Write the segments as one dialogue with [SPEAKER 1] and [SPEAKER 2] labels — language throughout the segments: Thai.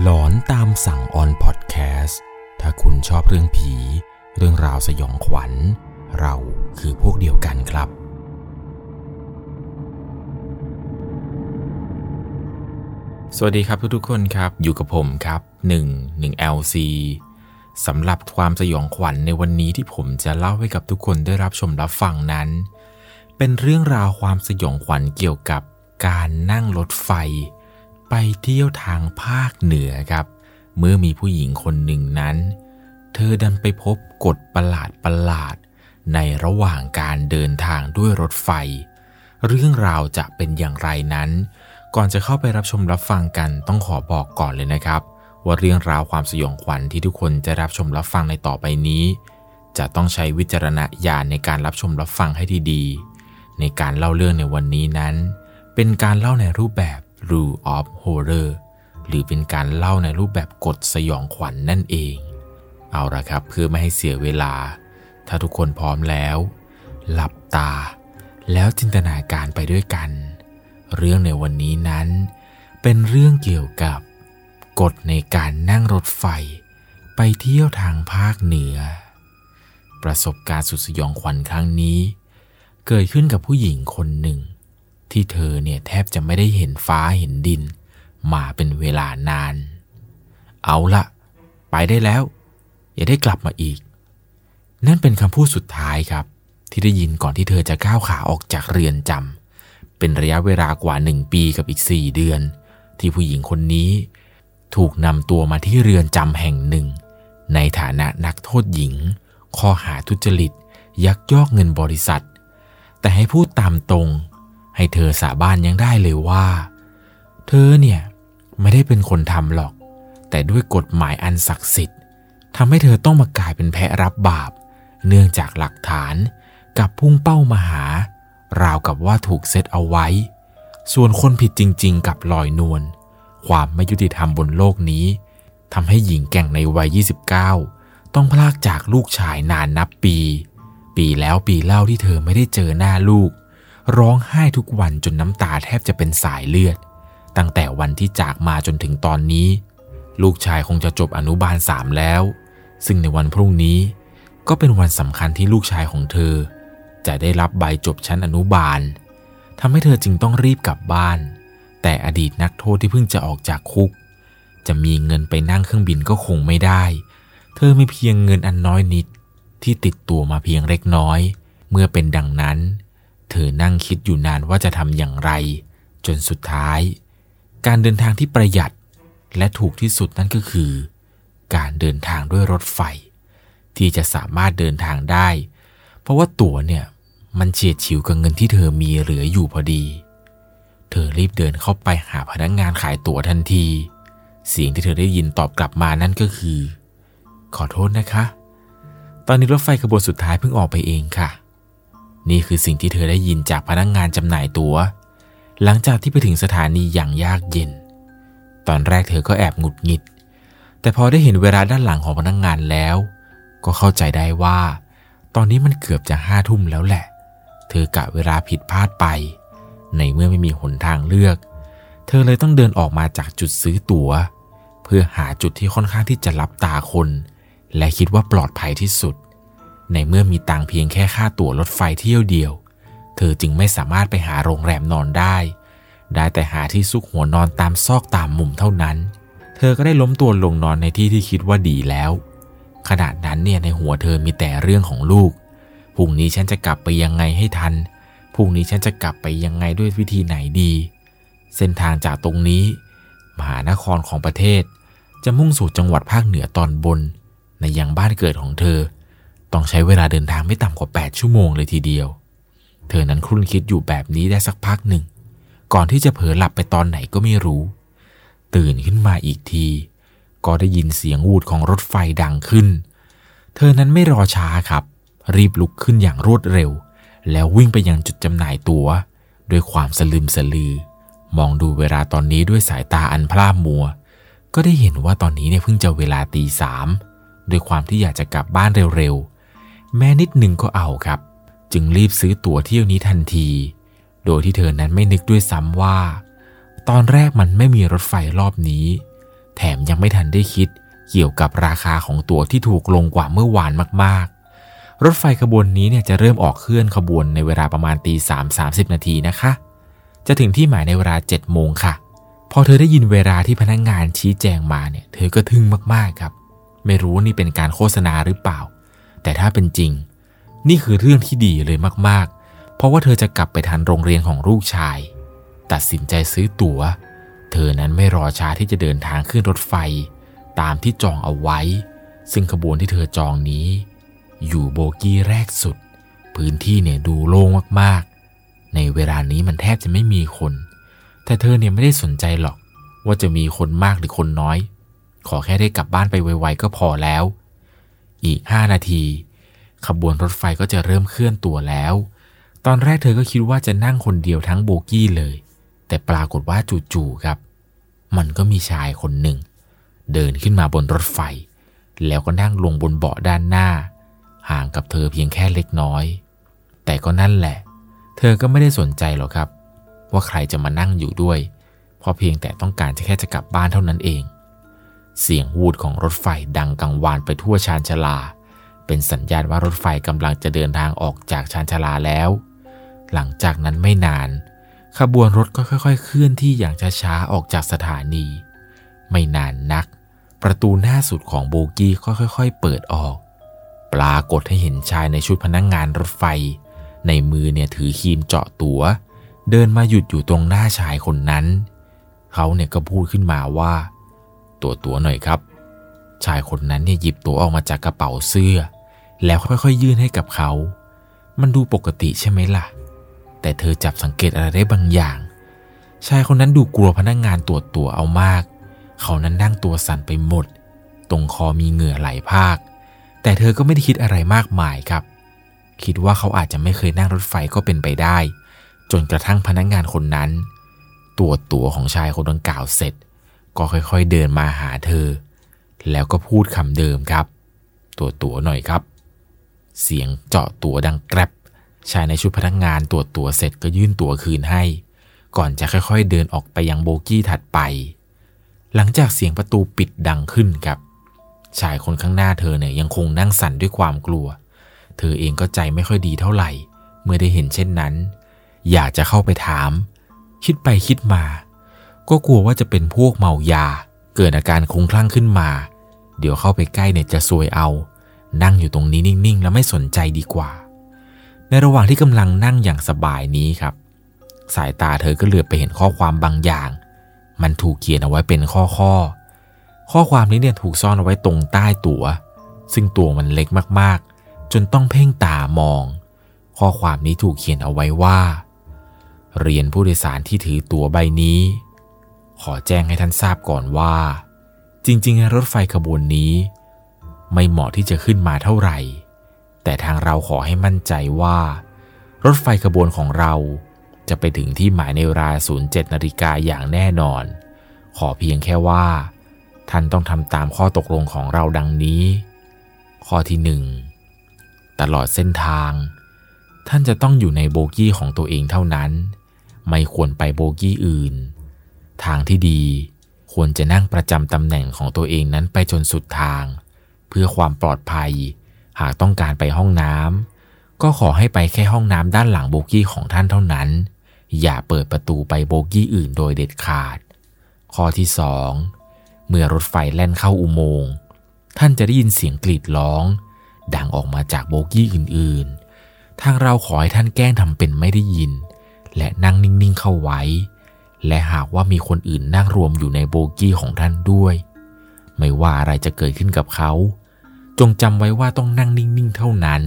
[SPEAKER 1] หลอนตามสั่งออนพอดแคสต์ถ้าคุณชอบเรื่องผี เรื่องราวสยองขวัญ เราคือพวกเดียวกันครับ สวัสดีครับทุกๆคนครับ อยู่กับผมครับ 1 1 LC สำหรับความสยองขวัญในวันนี้ที่ผมจะเล่าให้กับทุกคนได้รับชมรับฟังนั้น เป็นเรื่องราวความสยองขวัญเกี่ยวกับการนั่งรถไฟ ไปเที่ยวทางภาคเหนือครับ เมื่อมีผู้หญิงคนหนึ่งนั้น เธอดันไปพบกฎประหลาดประหลาด ในระหว่างการเดินทางด้วยรถไฟ เรื่องราวจะเป็นอย่างไรนั้น ก่อนจะเข้าไปรับชมรับฟังกันต้องขอบอกก่อนเลยนะครับ ว่าเรื่องราวความสยองขวัญที่ทุกคนจะรับชมรับฟังในต่อไปนี้ จะต้องใช้วิจารณญาณในการรับชมรับฟังให้ดีๆในการเล่าเรื่องในวันนี้นั้น เป็นการเล่าในรูปแบบ rule of horror หรือเป็นการเล่าในรูปแบบกฎสยองขวัญนนั่นเอง เอาละครับเพื่อไม่ให้เสียเวลา ถ้าทุกคนพร้อมแล้ว หลับตา แล้วจินตนาการไปด้วยกัน เรื่องในวันนี้นั้น เป็นเรื่องเกี่ยวกับกฎในการนั่งรถไฟ ไปเที่ยวทางภาคเหนือ ประสบการณ์สุดสยองขวัญครั้งนี้ เกิดขึ้นกับผู้หญิงคนหนึ่ง ที่เธอเนี่ยแทบจะไม่ได้เห็นฟ้าเห็นดิน มาเป็นเวลานาน เอาละไปได้แล้ว อย่าได้กลับมาอีก นั่นเป็นคำพูดสุดท้ายครับ ที่ได้ยินก่อนที่เธอจะก้าวขาออกจากเรือนจำเป็นระยะเวลากว่าหนึ่งปีกับอีกสี่เดือน ที่ผู้หญิงคนนี้ ถูกนำตัวมาที่เรือนจำแห่งหนึ่ง ในฐานะนักโทษหญิง ข้อหาทุจริต ยักยอกเงินบริษัท แต่ให้พูดตามตรง ให้เธอสาบานยังได้เลยว่า เธอเนี่ยไม่ได้เป็นคนทำหรอก แต่ด้วยกฎหมายอันศักดิ์สิทธิ์ทำให้เธอต้องมากลายเป็นแพะรับบาป เนื่องจากหลักฐานกับพุ่งเป้ามาหา ราวกับว่าถูกเซตเอาไว้ ส่วนคนผิดจริง ๆ กับลอยนวลความไม่ยุติธรรมบนโลกนี้ทำให้หญิงแก่งในวัย 29 ต้องพลากจากลูกชายนานนับปี ปีแล้วปีเล่าที่เธอไม่ได้เจอหน้าลูก ร้องไห้ทุกวันจนน้ำตาแทบจะเป็นสายเลือด ตั้งแต่วันที่จากมาจนถึงตอนนี้ ลูกชายคงจะจบอนุบาลสามแล้ว ซึ่งในวันพรุ่งนี้ ก็เป็นวันสำคัญที่ลูกชายของเธอ จะได้รับใบจบชั้นอนุบาลทำให้เธอจึงต้องรีบกลับบ้าน แต่อดีตนักโทษที่เพิ่งจะออกจากคุก จะมีเงินไปนั่งเครื่องบินก็คงไม่ได้ เธอมีเพียงเงินอันน้อยนิดที่ติดตัวมาเพียงเล็กน้อย เมื่อเป็นดังนั้น เธอนั่งคิดอยู่นานว่าจะทำอย่างไร จนสุดท้าย การเดินทางที่ประหยัดและถูกที่สุดนั่นก็คือ การเดินทางด้วยรถไฟ ที่จะสามารถเดินทางได้ เพราะว่าตั๋วเนี่ยมันเฉียดฉิวกับเงินที่เธอมีเหลืออยู่พอดี เธอรีบเดินเข้าไปหาพนักงงานขายตั๋วทันที เสียงที่เธอได้ยินตอบกลับมานั่นก็คือ ขอโทษนะคะ ตอนนี้รถไฟขบวนสุดท้ายเพิ่งออกไปเองค่ะ นี่คือสิ่งที่เธอได้ยินจากพนักงงานจำหน่ายตัว๋ว หลังจากที่ไปถึงสถานีอย่างยากเย็น ตอนแรกเธอก็แอบหงุดหงิด แต่พอได้เห็นเวลาด้านหลังของพนักงงานแล้ว ก็เข้าใจได้ว่า ตอนนี้มันเกือบจะห้าทุ่มแล้วแหละ เธอกะเวลาผิดพลาดไป ในเมื่อไม่มีหนทางเลือก เธอเลยต้องเดินออกมาจากจุดซื้อตัว๋ว เพื่อหาจุดที่ค่อนข้างที่จะรับตาคน และคิดว่าปลอดภัยที่สุด ในเมื่อมีตังเพียงแค่ค่าตั๋วรถไฟเที่ยวเดียว เธอจึงไม่สามารถไปหาโรงแรมนอนได้ ได้แต่หาที่ซุกหัวนอนตามซอกตามมุมเท่านั้น เธอก็ได้ล้มตัวลงนอนในที่ที่คิดว่าดีแล้ว ขณะนั้นเนี่ยในหัวเธอมีแต่เรื่องของลูก พรุ่งนี้ฉันจะกลับไปยังไงให้ทัน พรุ่งนี้ฉันจะกลับไปยังไงด้วยวิธีไหนดี เส้นทางจากตรงนี้ มหานครของประเทศ จะมุ่งสู่จังหวัดภาคเหนือตอนบน ในยังบ้านเกิดของเธอ ต้องใช้เวลาเดินทางไม่ต่ำกว่า 8 ชั่วโมงเลยทีเดียว เธอนั้นครุ่นคิดอยู่แบบนี้ได้สักพักหนึ่ง ก่อนที่จะเผลอหลับไปตอนไหนก็ไม่รู้ ตื่นขึ้นมาอีกที ก็ได้ยินเสียงวูดของรถไฟดังขึ้น เธอนั้นไม่รอช้าครับ รีบลุกขึ้นอย่างรวดเร็ว แล้ววิ่งไปยังจุดจำหน่ายตัว๋วด้วยความสลืมสลือ มองดูเวลาตอนนี้ด้วยสายตาอันพร่ามัว ก็ได้เห็นว่าตอนนี้เนี่ยเพิ่งจะเวลาตีสามด้วยความที่อยากจะกลับบ้านเร็วๆ แม้นิดหนึ่งก็เอาครับ จึงรีบซื้อตั๋วเที่ยวนี้ทันที โดยที่เธอนั้นไม่นึกด้วยซ้ำว่า ตอนแรกมันไม่มีรถไฟรอบนี้ แถมยังไม่ทันได้คิดเกี่ยวกับราคาของตั๋วที่ถูกลงกว่าเมื่อวานมากๆ รถไฟขบวนนี้เนี่ยจะเริ่มออกเคลื่อนขบวนในเวลาประมาณตีสามสามสิบนาทีนะคะ จะถึงที่หมายในเวลาเจ็ดโมงค่ะ พอเธอได้ยินเวลาที่พนักงงานชี้แจงมาเนี่ย เธอก็ทึ่งมากๆครับ ไม่รู้ว่านี่เป็นการโฆษณาหรือเปล่า แต่ถ้าเป็นจริง นี่คือเรื่องที่ดีเลยมากๆ เพราะว่าเธอจะกลับไปทันโรงเรียนของลูกชาย ตัดสินใจซื้อตัว๋ว เธอนั้นไม่รอช้าที่จะเดินทางขึ้นรถไฟ ตามที่จองเอาไว้ ซึ่งขบวนที่เธอจองนี้ อยู่โบกี้แรกสุด พื้นที่เนี่ยดูโล่งมากๆ ในเวลานี้มันแทบจะไม่มีคน แต่เธอเนี่ยไม่ได้สนใจหรอก ว่าจะมีคนมากหรือคนน้อย ขอแค่ได้กลับบ้านไปไวๆก็พอแล้ว อีกห้านาที ขบวนรถไฟก็จะเริ่มเคลื่อนตัวแล้ว ตอนแรกเธอก็คิดว่าจะนั่งคนเดียวทั้งโบกี้เลย แต่ปรากฏว่าจู่ๆครับ มันก็มีชายคนหนึ่ง เดินขึ้นมาบนรถไฟ แล้วก็นั่งลงบนเบาะด้านหน้า ห่างกับเธอเพียงแค่เล็กน้อย แต่ก็นั่นแหละ เธอก็ไม่ได้สนใจหรอกครับ ว่าใครจะมานั่งอยู่ด้วยเพราะเพียงแต่ต้องการจะแค่จะกลับบ้านเท่านั้นเอง เสียงวูดของรถไฟดังกังวานไปทั่วชานชาลา เป็นสัญญาณว่ารถไฟกำลังจะเดินทางออกจากชานชาลาแล้ว หลังจากนั้นไม่นาน ขบวนรถก็ค่อย ๆ เคลื่อนที่อย่างช้าๆออกจากสถานี ไม่นานนัก ประตูหน้าสุดของโบกี้ก็ค่อย ๆ เปิดออก ปรากฏให้เห็นชายในชุดพนักงงานรถไฟ ในมือเนี่ยถือคีมเจาะตัว๋ว เดินมาหยุดอยู่ตรงหน้าชายคนนั้น เขาเนี่ยก็พูดขึ้นมาว่า ตัวตัวหน่อยครับ ชายคนนั้นเนี่ยหยิบตัวออกมาจากกระเป๋าเสื้อ แล้วค่อยๆ ยื่นให้กับเขา มันดูปกติใช่ไหมล่ะ แต่เธอจับสังเกตอะไรได้บางอย่าง ชายคนนั้นดูกลัวพนักงงานตรวจตัวเอามาก เขานั้นนั่งตัวสั่นไปหมด ตรงคอมีเหงื่อไหลภาค แต่เธอก็ไม่ได้คิดอะไรมากมายครับ คิดว่าเขาอาจจะไม่เคยนั่งรถไฟก็เป็นไปได้ จนกระทั่งพนักงงานคนนั้นตัวตัวของชายคนดังกล่าวเสร็จ ก็ค่อยๆเดินมาหาเธอ แล้วก็พูดคำเดิมครับ ตัวตัวหน่อยครับ เสียงเจาะตัวดังแกรบชายในชุดพนักงานตรวจตัวเสร็จก็ยื่นตัวคืนให้ ก่อนจะค่อยๆเดินออกไปยังโบกี้ถัดไป หลังจากเสียงประตูปิดดังขึ้นครับ ชายคนข้างหน้าเธอเนี่ยยังคงนั่งสั่นด้วยความกลัว เธอเองก็ใจไม่ค่อยดีเท่าไหร่ เมื่อได้เห็นเช่นนั้น อยากจะเข้าไปถาม คิดไปคิดมา ก็กลัวว่าจะเป็นพวกเมายา เกิดอาการคลุ้มคลั่งขึ้นมา เดี๋ยวเข้าไปใกล้เนี่ยจะซวยเอา นั่งอยู่ตรงนี้นิ่งๆ แล้วไม่สนใจดีกว่า ในระหว่างที่กำลังนั่งอย่างสบายนี้ครับ สายตาเธอก็เหลือบไปเห็นข้อความบางอย่าง มันถูกเขียนเอาไว้เป็นข้อข้อข้อความนี้เนี่ยถูกซ่อนเอาไว้ตรงใต้ตัว๋ว ซึ่งตัวมันเล็กมากๆ จนต้องเพ่งตามอง ข้อความนี้ถูกเขียนเอาไว้ว่า เรียนผู้โดยสารที่ถือตั๋วใบนี้ ขอแจ้งให้ท่านทราบก่อนว่า จริงๆ รถไฟขบวนนี้ ไม่เหมาะที่จะขึ้นมาเท่าไหร่ แต่ทางเราขอให้มั่นใจว่า รถไฟขบวนของเราจะไปถึงที่หมายในเวลา 07นาฬิกาอย่างแน่นอน ขอเพียงแค่ว่า ท่านต้องทำตามข้อตกลงของเราดังนี้ ข้อที่หนึ่งตลอดเส้นทาง ท่านจะต้องอยู่ในโบกี้ของตัวเองเท่านั้น ไม่ควรไปโบกี้อื่น ทางที่ดีควรจะนั่งประจำตำแหน่งของตัวเองนั้นไปจนสุดทาง เพื่อความปลอดภัย หากต้องการไปห้องน้ำก็ขอให้ไปแค่ห้องน้ำด้านหลังโบกี้ของท่านเท่านั้น อย่าเปิดประตูไปโบกี้อื่นโดยเด็ดขาด ข้อที่สองเมื่อรถไฟแล่นเข้าอุโมงค์ท่านจะได้ยินเสียงกรีดร้อง ดังออกมาจากโบกี้อื่นๆ ทางเราขอให้ท่านแกล้งทำเป็นไม่ได้ยิน และนั่งนิ่งๆเข้าไว้ และหากว่ามีคนอื่นนั่งรวมอยู่ในโบกี้ของท่านด้วย ไม่ว่าอะไรจะเกิดขึ้นกับเขา จงจำไว้ว่าต้องนั่งนิ่งๆเท่านั้น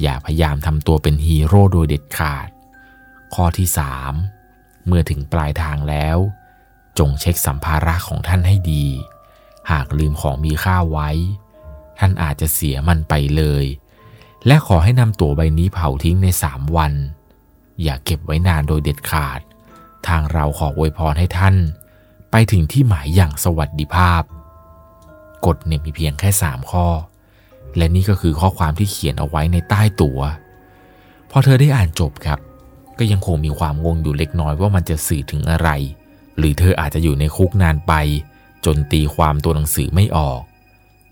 [SPEAKER 1] อย่าพยายามทำตัวเป็นฮีโร่โดยเด็ดขาด ข้อที่3เมื่อถึงปลายทางแล้ว จงเช็คสัมภาระของท่านให้ดี หากลืมของมีค่าไว้ ท่านอาจจะเสียมันไปเลย และขอให้นำตั๋วใบนี้เผาทิ้งใน3วัน อย่าเก็บไว้นานโดยเด็ดขาด ทางเราขออวยพรให้ท่าน ไปถึงที่หมายอย่างสวัสดิภาพ กฎเนี่ยมีเพียงแค่ 3 ข้อ และนี่ก็คือข้อความที่เขียนเอาไว้ในใต้ตัว๋ว พอเธอได้อ่านจบครับ ก็ยังคงมีความงงอยู่เล็กน้อยว่ามันจะสื่อถึงอะไร หรือเธออาจจะอยู่ในคุกนานไป จนตีความตัวหนังสือไม่ออก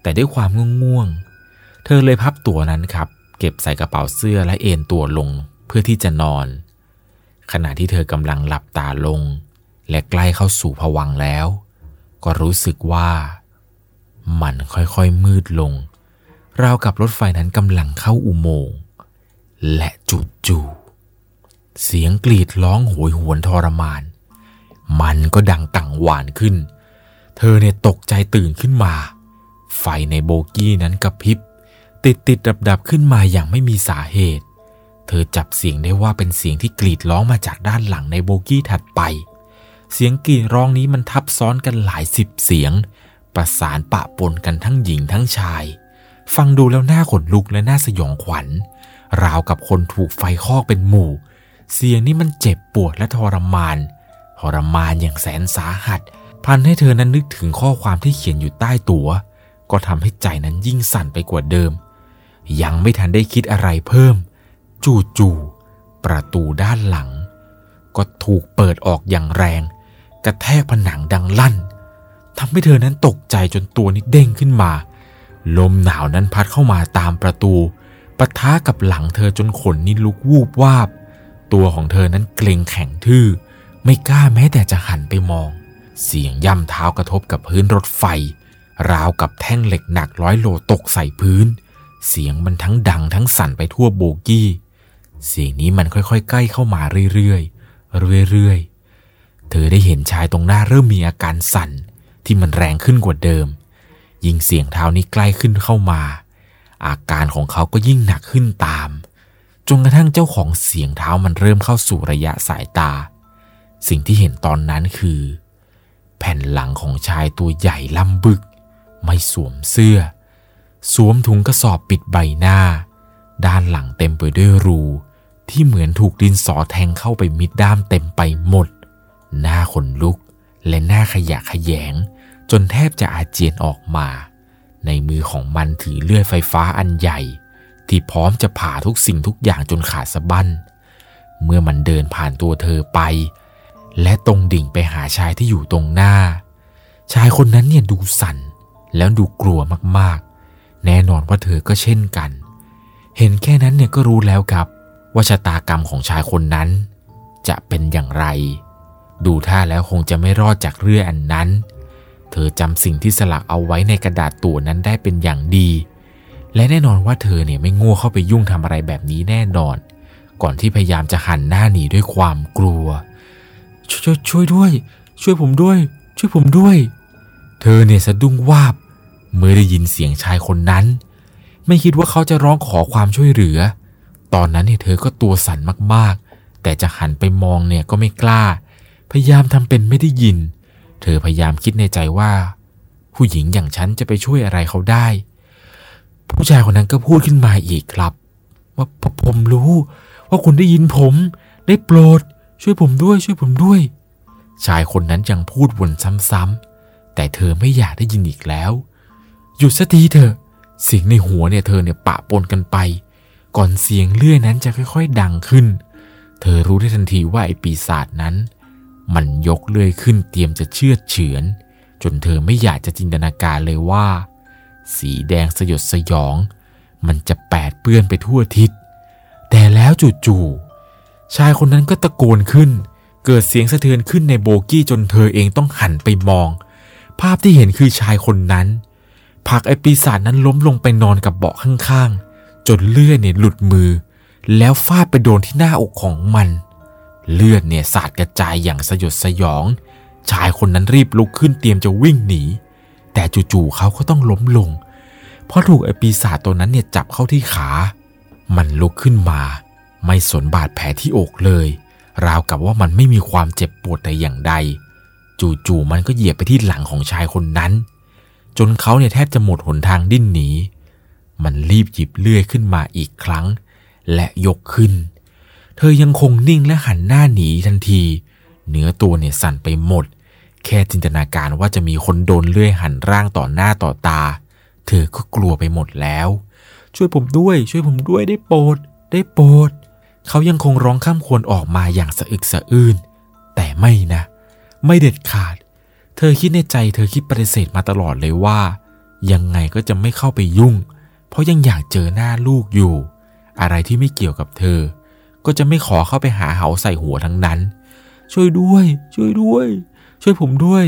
[SPEAKER 1] แต่ด้วยความง่วงๆเธอเลยพับตัวนั้นครับ เก็บใส่กระเป๋าเสื้อและเอนตัวลงเพื่อที่จะนอน ขณะที่เธอกำลังหลับตาลง และใกล้เข้าสู่ผวังแล้ว ก็รู้สึกว่า มันค่อยๆมืดลง ราวกับรถไฟนั้นกำลังเข้าอุโมงค์และจู่ๆเสียงกรีดร้องโหยหวนทรมาน มันก็ดังกังหวานขึ้น เธอเนี่ยตกใจตื่นขึ้นมา ไฟในโบกี้นั้นกระพริบ ติดติดดับดับขึ้นมาอย่างไม่มีสาเหตุ เธอจับเสียงได้ว่าเป็นเสียงที่กรีดร้องมาจากด้านหลังในโบกี้ถัดไป เสียงกรีดร้องนี้มันทับซ้อนกันหลายสิบเสียง ประสานปะปนกันทั้งหญิงทั้งชาย ฟังดูแล้วน่าขนลุกและน่าสยองขวัญ ราวกับคนถูกไฟคอกเป็นหมู่ เสียงนี้มันเจ็บปวดและทรมาน ทรมานอย่างแสนสาหัส พันให้เธอนั้นนึกถึงข้อความที่เขียนอยู่ใต้ตัว๋ว ก็ทำให้ใจนั้นยิ่งสั่นไปกว่าเดิม ยังไม่ทันได้คิดอะไรเพิ่ม จู่ๆประตูด้านหลัง ก็ถูกเปิดออกอย่างแรง กระแทกผนังดังลั่นทำให้เธอนั้นตกใจจนตัวนี้เด้งขึ้นมา ลมหนาวนั้นพัดเข้ามาตามประตูปะทะกับหลังเธอจนขนนี่ลุกวูบวาบ ตัวของเธอนั้นเกรงแข็งทื่อ ไม่กล้าแม้แต่จะหันไปมอง เสียงย่ำเท้ากระทบกับพื้นรถไฟ ราวกับแท่งเหล็กหนักร้อยโลตกใส่พื้น เสียงมันทั้งดังทั้งสั่นไปทั่วโบกี้ เสียงนี้มันค่อยๆ ใกล้เข้ามาเรื่อยๆ เรื่อยๆ เธอได้เห็นชายตรงหน้าเริ่มมีอาการสั่นที่มันแรงขึ้นกว่าเดิม ยิ่งเสียงเท้านี้ใกล้ขึ้นเข้ามา อาการของเขาก็ยิ่งหนักขึ้นตาม จนกระทั่งเจ้าของเสียงเท้ามันเริ่มเข้าสู่ระยะสายตา สิ่งที่เห็นตอนนั้นคือ แผ่นหลังของชายตัวใหญ่ลำบึก ไม่สวมเสื้อ สวมถุงกระสอบปิดใบหน้า ด้านหลังเต็มไปด้วยรู ที่เหมือนถูกดินสอแทงเข้าไปมิดด้ามเต็มไปหมด หน้าขนลุก และหน้าขยะขยง จนแทบจะอาเจียนออกมา ในมือของมันถือเลื่อยไฟฟ้าอันใหญ่ ที่พร้อมจะผ่าทุกสิ่งทุกอย่างจนขาดสะบั้น เมื่อมันเดินผ่านตัวเธอไป และตรงดิ่งไปหาชายที่อยู่ตรงหน้า ชายคนนั้นเนี่ยดูสั่น แล้วดูกลัวมากๆ แน่นอนว่าเธอก็เช่นกัน เห็นแค่นั้นเนี่ยก็รู้แล้วครับ ว่าชะตากรรมของชายคนนั้น จะเป็นอย่างไร ดูท่าแล้วคงจะไม่รอดจากเรื่องอันนั้น เธอจำสิ่งที่สลักเอาไว้ในกระดาษตัวนั้นได้เป็นอย่างดี และแน่นอนว่าเธอเนี่ยไม่ง่วเข้าไปยุ่งทำอะไรแบบนี้แน่นอน ก่อนที่พยายามจะหันหน้าหนีด้วยความกลัว ช่วยช่วยด้วย ช่วยผมด้วย ช่วยผมด้วย เธอเนี่ยสะดุ้งวาบเมื่อได้ยินเสียงชายคนนั้น ไม่คิดว่าเขาจะร้องขอความช่วยเหลือ ตอนนั้นเนี่ยเธอก็ตัวสั่นมากๆ แต่จะหันไปมองเนี่ยก็ไม่กล้า พยายามทำเป็นไม่ได้ยิน เธอพยายามคิดในใจว่า ผู้หญิงอย่างฉันจะไปช่วยอะไรเขาได้ ผู้ชายคนนั้นก็พูดขึ้นมาอีกครับ ว่าผมรู้ว่าคุณได้ยินผม ได้โปรด ช่วยผมด้วยช่วยผมด้วย ชายคนนั้นยังพูดวนซ้ำๆแต่เธอไม่อยากได้ยินอีกแล้ว หยุดสักทีเถอะเสียงในหัวเนี่ยเธอเนี่ยปะปนกันไป ก่อนเสียงเลื่อยนั้นจะค่อยๆ ดังขึ้น เธอรู้ได้ทันทีว่าไอ้ปีศาจนั้น มันยกเลื่อยขึ้นเตรียมจะเชือดเฉือน จนเธอไม่อยากจะจินตนาการเลยว่า สีแดงสยดสยอง มันจะแปดเปื้อนไปทั่วทิศ แต่แล้วจู่ๆชายคนนั้นก็ตะโกนขึ้น เกิดเสียงสะเทือนขึ้นในโบกี้จนเธอเองต้องหันไปมอง ภาพที่เห็นคือชายคนนั้นผลักไอ้ปีศาจนั้นล้มลงไปนอนกับเบาะข้างๆ จนเลือดเนี่ยหลุดมือ แล้วฟาดไปโดนที่หน้าอกของมัน เลือดเนี่ยสาดกระจายอย่างสยดสยอง ชายคนนั้นรีบลุกขึ้นเตรียมจะวิ่งหนี แต่จู่ๆเขาก็ต้องล้มลง เพราะถูกไอปีศาจตัวนั้นเนี่ยจับเข้าที่ขา มันลุกขึ้นมา ไม่สนบาดแผลที่อกเลย ราวกับว่ามันไม่มีความเจ็บปวดแต่อย่างใด จู่ๆมันก็เหยียบไปที่หลังของชายคนนั้น จนเขาเนี่ยแทบจะหมดหนทางดิ้นหนี มันรีบหยิบเลื่อยขึ้นมาอีกครั้ง และยกขึ้น เธอยังคงนิ่งและหันหน้าหนีทันที เนื้อตัวเนี่ยสั่นไปหมด แค่จินตนาการว่าจะมีคนโดนเลื่อยหันร่างต่อหน้าต่อตา เธอก็กลัวไปหมดแล้ว ช่วยผมด้วย ช่วยผมด้วยได้โปรด ได้โปรด เขายังคงร้องข้ามควรออกมาอย่างสะอึกสะอื้น แต่ไม่นะ ไม่เด็ดขาด เธอคิดในใจ เธอคิดปฏิเสธมาตลอดเลยว่า ยังไงก็จะไม่เข้าไปยุ่ง เพราะยังอยากเจอหน้าลูกอยู่ อะไรที่ไม่เกี่ยวกับเธอ ก็จะไม่ขอเข้าไปหาเหาใส่หัวทั้งนั้น ช่วยด้วย ช่วยด้วย ช่วยผมด้วย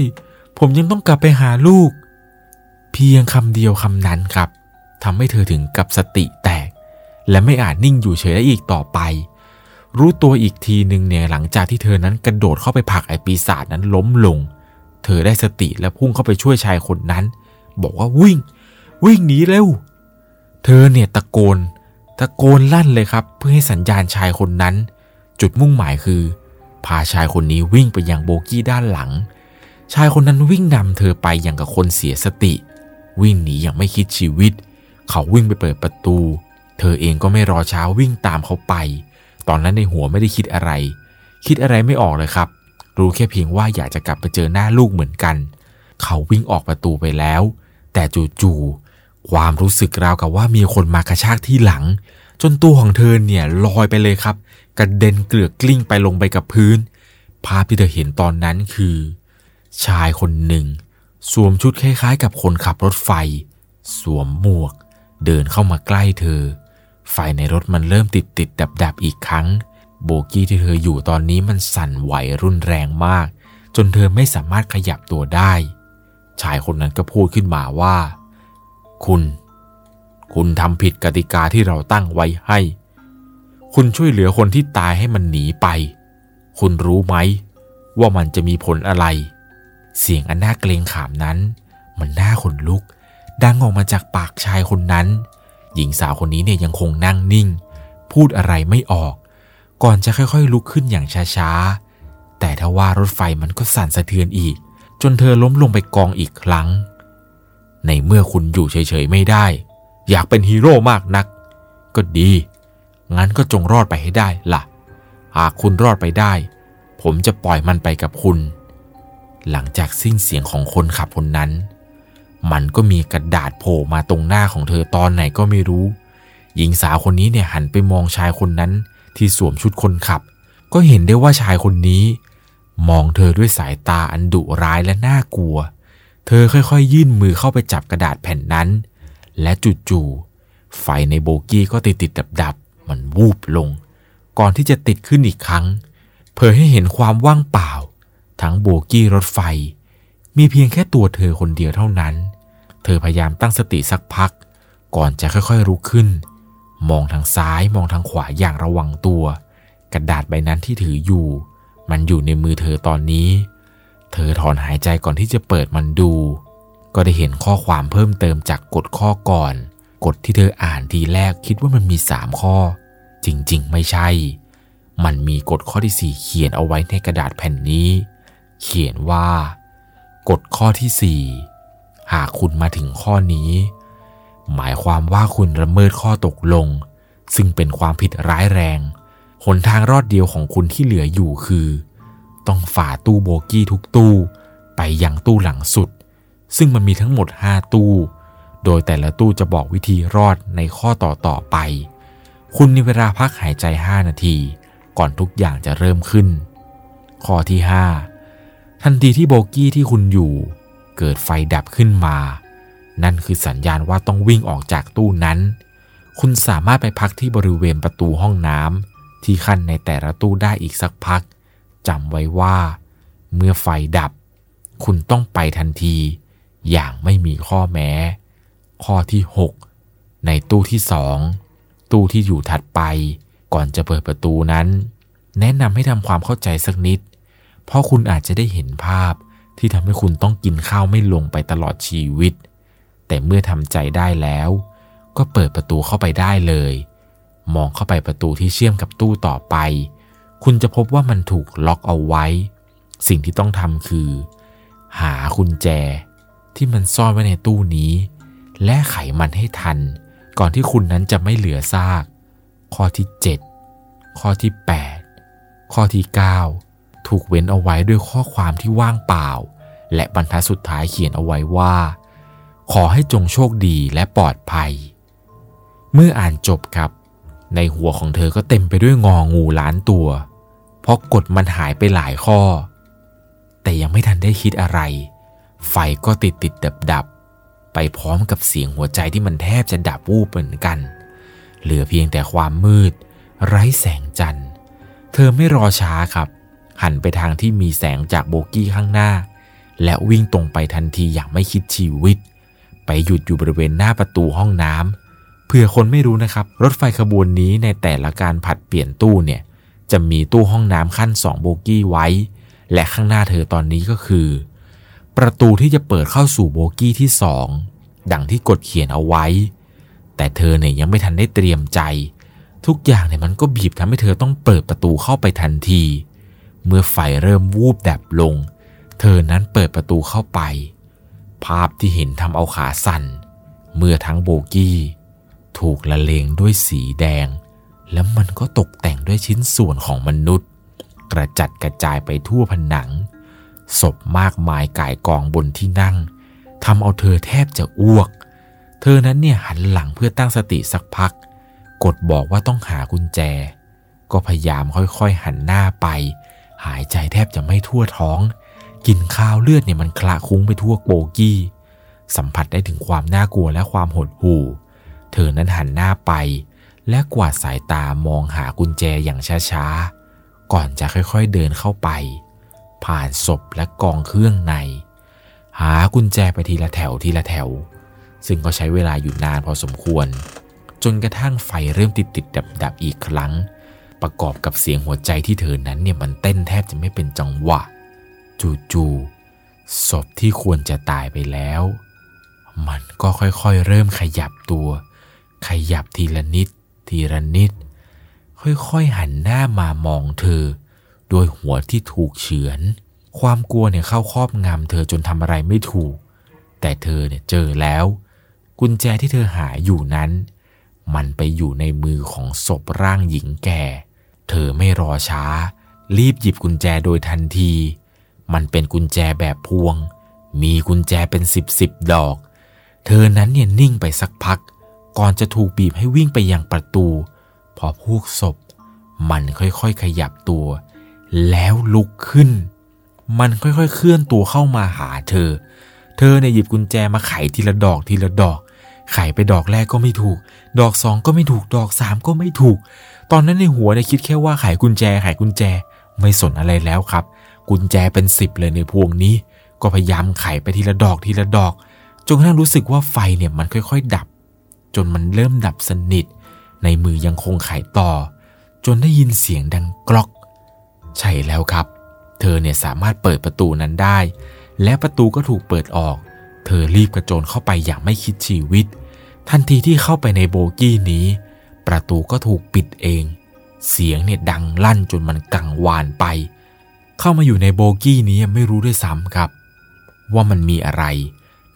[SPEAKER 1] ผมยังต้องกลับไปหาลูก เพียงคำเดียวคำนั้นครับทำให้เธอถึงกับสติแตก และไม่อาจนิ่งอยู่เฉยได้อีกต่อไป รู้ตัวอีกทีหนึ่งเนี่ยหลังจากที่เธอนั้นกระโดดเข้าไปผลักไอปีศาจนั้นล้มลง เธอได้สติและพุ่งเข้าไปช่วยชายคนนั้น บอกว่าวิ่ง วิ่งหนีเร็ว เธอเนี่ยตะโกน ตะโกนลั่นเลยครับ เพื่อให้สัญญาณชายคนนั้น จุดมุ่งหมายคือ พาชายคนนี้วิ่งไปยังโบกี้ด้านหลัง ชายคนนั้นวิ่งนำเธอไปอย่างกับคนเสียสติ วิ่งหนีอย่างไม่คิดชีวิต เขาวิ่งไปเปิดประตู เธอเองก็ไม่รอช้าวิ่งตามเขาไป ตอนนั้นในหัวไม่ได้คิดอะไร คิดอะไรไม่ออกเลยครับ รู้แค่เพียงว่าอยากจะกลับไปเจอหน้าลูกเหมือนกัน เขาวิ่งออกประตูไปแล้ว แต่จู่ๆ ความรู้สึกราวกับว่ามีคนมากระชากที่หลัง จนตัวของเธอเนี่ยลอยไปเลยครับ กระเด็นเกลือกกลิ้งไปลงไปกับพื้น ภาพที่เธอเห็นตอนนั้นคือ ชายคนหนึ่ง สวมชุดคล้ายๆ กับคนขับรถไฟ สวมหมวก เดินเข้ามาใกล้เธอ ไฟในรถมันเริ่มติดติดดับดับอีกครั้ง โบกี้ที่เธออยู่ตอนนี้มันสั่นไหวรุนแรงมาก จนเธอไม่สามารถขยับตัวได้ ชายคนนั้นก็พูดขึ้นมาว่า คุณ คุณทำผิดกติกาที่เราตั้งไว้ให้ คุณช่วยเหลือคนที่ตายให้มันหนีไป คุณรู้ไหม ว่ามันจะมีผลอะไร เสียงอันน่าเกรงขามนั้น มันน่าขนลุก ดังออกมาจากปากชายคนนั้น หญิงสาวคนนี้เนี่ยยังคงนั่งนิ่ง พูดอะไรไม่ออก ก่อนจะค่อยๆ ลุกขึ้นอย่างช้าๆแต่ถ้าว่ารถไฟมันก็สั่นสะเทือนอีก จนเธอล้มลงไปกองอีกครั้ง ในเมื่อคุณอยู่เฉยๆไม่ได้ อยากเป็นฮีโร่มากนัก ก็ดี งั้นก็จงรอดไปให้ได้ล่ะ หากคุณรอดไปได้ ผมจะปล่อยมันไปกับคุณ หลังจากสิ้นเสียงของคนขับคนนั้น มันก็มีกระดาษโผล่มาตรงหน้าของเธอตอนไหนก็ไม่รู้ หญิงสาวคนนี้เนี่ยหันไปมองชายคนนั้นที่สวมชุดคนขับ ก็เห็นได้ว่าชายคนนี้ มองเธอด้วยสายตาอันดุร้ายและน่ากลัว เธอค่อยๆ ยื่นมือเข้าไปจับกระดาษแผ่นนั้น และจู่ๆไฟในโบกี้ก็ติดติดดับดับมันวูบลง ก่อนที่จะติดขึ้นอีกครั้ง เผยให้เห็นความว่างเปล่า ทั้งโบกี้รถไฟ มีเพียงแค่ตัวเธอคนเดียวเท่านั้น เธอพยายามตั้งสติสักพัก ก่อนจะค่อยๆลุกขึ้น มองทางซ้ายมองทางขวาอย่างระวังตัว กระดาษใบนั้นที่ถืออยู่ มันอยู่ในมือเธอตอนนี้ เธอถอนหายใจก่อนที่จะเปิดมันดู ก็ได้เห็นข้อความเพิ่มเติมจากกฎข้อก่อน กฎที่เธออ่านทีแรกคิดว่ามันมีสามข้อ จริงๆ ไม่ใช่ มันมีกฎข้อที่สี่เขียนเอาไว้ในกระดาษแผ่นนี้ เขียนว่า กฎข้อที่สี่หากคุณมาถึงข้อนี้ หมายความว่าคุณละเมิดข้อตกลง ซึ่งเป็นความผิดร้ายแรง หนทางรอดเดียวของคุณที่เหลืออยู่คือ ต้องฝ่าตู้โบกี้ทุกตู้ ไปยังตู้หลังสุด ซึ่งมันมีทั้งหมด 5 ตู้ โดยแต่ละตู้จะบอกวิธีรอดในข้อต่อต่อไป คุณมีเวลาพักหายใจ 5 นาที ก่อนทุกอย่างจะเริ่มขึ้น ข้อที่ 5 ทันทีที่โบกี้ที่คุณอยู่ เกิดไฟดับขึ้นมา นั่นคือสัญญาณว่าต้องวิ่งออกจากตู้นั้น คุณสามารถไปพักที่บริเวณประตูห้องน้ำที่ขั้นในแต่ละตู้ได้อีกสักพัก จำไว้ว่า เมื่อไฟดับ คุณต้องไปทันที อย่างไม่มีข้อแม้ ข้อที่ 6 ในตู้ที่2ตู้ที่อยู่ถัดไป ก่อนจะเปิดประตูนั้น แนะนำให้ทำความเข้าใจสักนิด เพราะคุณอาจจะได้เห็นภาพที่ทำให้คุณต้องกินข้าวไม่ลงไปตลอดชีวิต แต่เมื่อทำใจได้แล้ว ก็เปิดประตูเข้าไปได้เลย มองเข้าไปประตูที่เชื่อมกับตู้ต่อไป คุณจะพบว่ามันถูกล็อกเอาไว้ สิ่งที่ต้องทำคือ หากุญแจ ที่มันซ่อนไว้ในตู้นี้ และไขมันให้ทัน ก่อนที่คุณนั้นจะไม่เหลือซาก ข้อที่ 7 ข้อที่ 8 ข้อที่ 9 ถูกเว้นเอาไว้ด้วยข้อความที่ว่างเปล่า และบรรทัดสุดท้ายเขียนเอาไว้ว่า ขอให้จงโชคดีและปลอดภัย เมื่ออ่านจบครับ ในหัวของเธอก็เต็มไปด้วยงองูล้านตัว ราะกฎมันหายไปหลายข้อ แต่ยังไม่ทันได้คิดอะไร ไฟก็ติดติดดับดับไปพร้อมกับเสียงหัวใจที่มันแทบจะดับวูบเหมือนกัน เหลือเพียงแต่ความมืด ไร้แสงจันทร์ เธอไม่รอช้าครับ หันไปทางที่มีแสงจากโบกี้ข้างหน้า และวิ่งตรงไปทันทีอย่างไม่คิดชีวิต ไปหยุดอยู่บริเวณหน้าประตูห้องน้ำเผื่อคนไม่รู้นะครับ รถไฟขบวนนี้ในแต่ละการผัดเปลี่ยนตู้เนี่ย จะมีตู้ห้องน้ำขั้น2โบกี้ไว้ และข้างหน้าเธอตอนนี้ก็คือ ประตูที่จะเปิดเข้าสู่โบกี้ที่สองดังที่กดเขียนเอาไว้ แต่เธอเนี่ยยังไม่ทันได้เตรียมใจ ทุกอย่างเนี่ยมันก็บีบทำให้เธอต้องเปิดประตูเข้าไปทันที เมื่อไฟเริ่มวูบดับลง เธอนั้นเปิดประตูเข้าไป ภาพที่เห็นทำเอาขาสั่น เมื่อทั้งโบกี้ ถูกละเลงด้วยสีแดง แล้วมันก็ตกแต่งด้วยชิ้นส่วนของมนุษย์ กระจัดกระจายไปทั่วผนัง ศพมากมายก่ายกองบนที่นั่งทำเอาเธอแทบจะอ้วก เธอนั้นเนี่ยหันหลังเพื่อตั้งสติสักพัก กดบอกว่าต้องหากุญแจ ก็พยายามค่อยๆหันหน้าไป หายใจแทบจะไม่ทั่วท้อง กินข้าวเลือดเนี่ยมันคละคุ้งไปทั่วโบกี้ สัมผัสได้ถึงความน่ากลัวและความหดหู่ เธอนั้นหันหน้าไป และกวาดสายตามองหากุญแจอย่างช้าๆ ก่อนจะค่อยๆเดินเข้าไป ผ่านศพและกองเครื่องใน หากุญแจไปทีละแถวทีละแถว ซึ่งก็ใช้เวลาอยู่นานพอสมควร จนกระทั่งไฟเริ่มติดติดดับดับอีกครั้ง ประกอบกับเสียงหัวใจที่เธอนั้นเนี่ยมันเต้นแทบจะไม่เป็นจังหวะ จู่ๆศพที่ควรจะตายไปแล้ว มันก็ค่อยๆเริ่มขยับตัว ขยับทีละนิด ทีละนิด ค่อยๆหันหน้ามามองเธอโดยหัวที่ถูกเฉือน ความกลัวเนี่ยเข้าครอบงำเธอจนทำอะไรไม่ถูก แต่เธอเนี่ยเจอแล้ว กุญแจที่เธอหาอยู่นั้น มันไปอยู่ในมือของศพร่างหญิงแก่ เธอไม่รอช้า รีบหยิบกุญแจโดยทันที มันเป็นกุญแจแบบพวง มีกุญแจเป็นสิบสิบดอก เธอนั้นเนี่ยนิ่งไปสักพัก ก่อนจะถูกบีบให้วิ่งไปยังประตู พอพวกศพ มันค่อยๆขยับตัว แล้วลุกขึ้น มันค่อยๆเคลื่อนตัวเข้ามาหาเธอ เธอเนี่ยหยิบกุญแจมาไขทีละดอกทีละดอก ไขไปดอกแรกก็ไม่ถูก ดอกสองก็ไม่ถูก ดอกสามก็ไม่ถูก ตอนนั้นในหัวเนี่ยคิดแค่ว่าไขกุญแจไขกุญแจ ไม่สนอะไรแล้วครับ กุญแจเป็นสิบเลยในพวงนี้ ก็พยายามไขไปทีละดอกทีละดอกจนกระทั่งรู้สึกว่าไฟเนี่ยมันค่อย ๆ ดับ จนมันเริ่มดับสนิท ในมือยังคงไขต่อ จนได้ยินเสียงดังกรอก ใช่แล้วครับ เธอเนี่ยสามารถเปิดประตูนั้นได้ และประตูก็ถูกเปิดออก เธอรีบกระโจนเข้าไปอย่างไม่คิดชีวิต ทันทีที่เข้าไปในโบกี้นี้ ประตูก็ถูกปิดเอง เสียงเนี่ยดังลั่นจนมันกังวานไป เข้ามาอยู่ในโบกี้นี้ไม่รู้ด้วยซ้ำครับ ว่ามันมีอะไร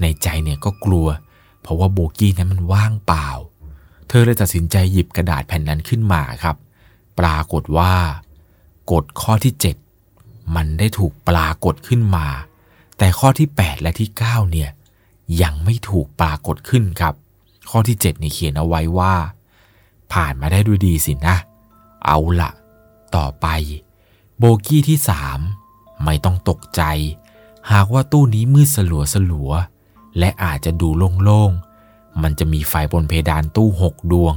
[SPEAKER 1] ในใจเนี่ยก็กลัว เพราะว่าโบกี้นั้นมันว่างเปล่า เธอเลยตัดสินใจหยิบกระดาษแผ่นนั้นขึ้นมาครับ ปรากฏว่ากฎข้อที่ 7 มันได้ถูกปรากฏขึ้นมา แต่ข้อที่ 8 และที่ 9 เนี่ยยังไม่ถูกปรากฏขึ้นครับ ข้อที่7นี่เขียนเอาไว้ว่า ผ่านมาได้ด้วยดีสินะ เอาละต่อไป โบกี้ที่ 3 ไม่ต้องตกใจ หากว่าตู้นี้มืดสลัวสลัว และอาจจะดูโล่งๆ มันจะมีไฟบนเพดานตู้หกดวง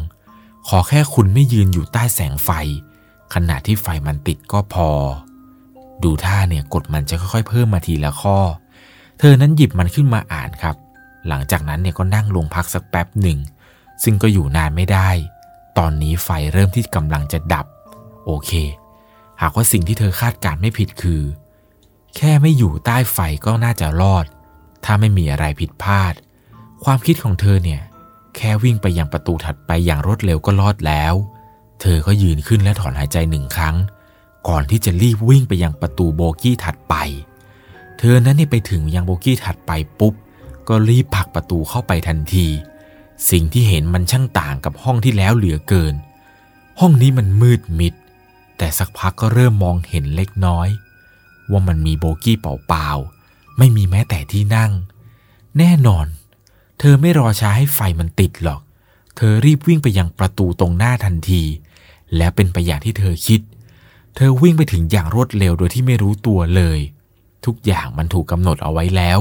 [SPEAKER 1] ขอแค่คุณไม่ยืนอยู่ใต้แสงไฟ ขณะที่ไฟมันติดก็พอ ดูท่าเนี่ยกดมันจะค่อยๆ เพิ่มมาทีละข้อ เธอนั้นหยิบมันขึ้นมาอ่านครับ หลังจากนั้นเนี่ยก็นั่งลงพักสักแป๊บหนึ่ง ซึ่งก็อยู่นานไม่ได้ ตอนนี้ไฟเริ่มที่กำลังจะดับ โอเค หากว่าสิ่งที่เธอคาดการไม่ผิดคือ แค่ไม่อยู่ใต้ไฟก็น่าจะรอด ถ้าไม่มีอะไรผิดพลาด ความคิดของเธอเนี่ย แค่วิ่งไปยังประตูถัดไปอย่างรวดเร็วก็รอดแล้ว เธอก็ยืนขึ้นและถอนหายใจหนึ่งครั้ง ก่อนที่จะรีบวิ่งไปยังประตูโบกี้ถัดไป เธอนั้นนี่ไปถึงยังโบกี้ถัดไปปุ๊บ ก็รีบผลักประตูเข้าไปทันที สิ่งที่เห็นมันช่างต่างกับห้องที่แล้วเหลือเกิน ห้องนี้มันมืดมิด แต่สักพักก็เริ่มมองเห็นเล็กน้อย ว่ามันมีโบกี้เปล่าๆ ไม่มีแม้แต่ที่นั่ง แน่นอน เธอไม่รอช้าให้ไฟมันติดหรอก เธอรีบวิ่งไปยังประตูตรงหน้าทันที และเป็นไปอย่างที่เธอคิด เธอวิ่งไปถึงอย่างรวดเร็วโดยที่ไม่รู้ตัวเลย ทุกอย่างมันถูกกำหนดเอาไว้แล้ว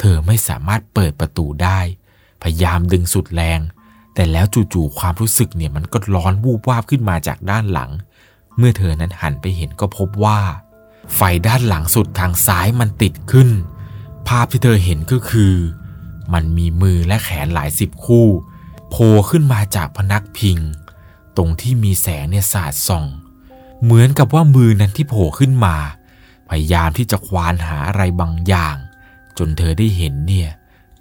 [SPEAKER 1] เธอไม่สามารถเปิดประตูได้ พยายามดึงสุดแรง แต่แล้วจู่ๆความรู้สึกเนี่ยมันก็ร้อนวูบวาบขึ้นมาจากด้านหลัง เมื่อเธอนั้นหันไปเห็นก็พบว่า ไฟด้านหลังสุดทางซ้ายมันติดขึ้น ภาพที่เธอเห็นก็คือ มันมีมือและแขนหลายสิบคู่ โผล่ขึ้นมาจากพนักพิง ตรงที่มีแสงเนี่ยสาดส่อง เหมือนกับว่ามือนั้นที่โผล่ขึ้นมา พยายามที่จะควานหาอะไรบางอย่าง จนเธอได้เห็นเนี่ย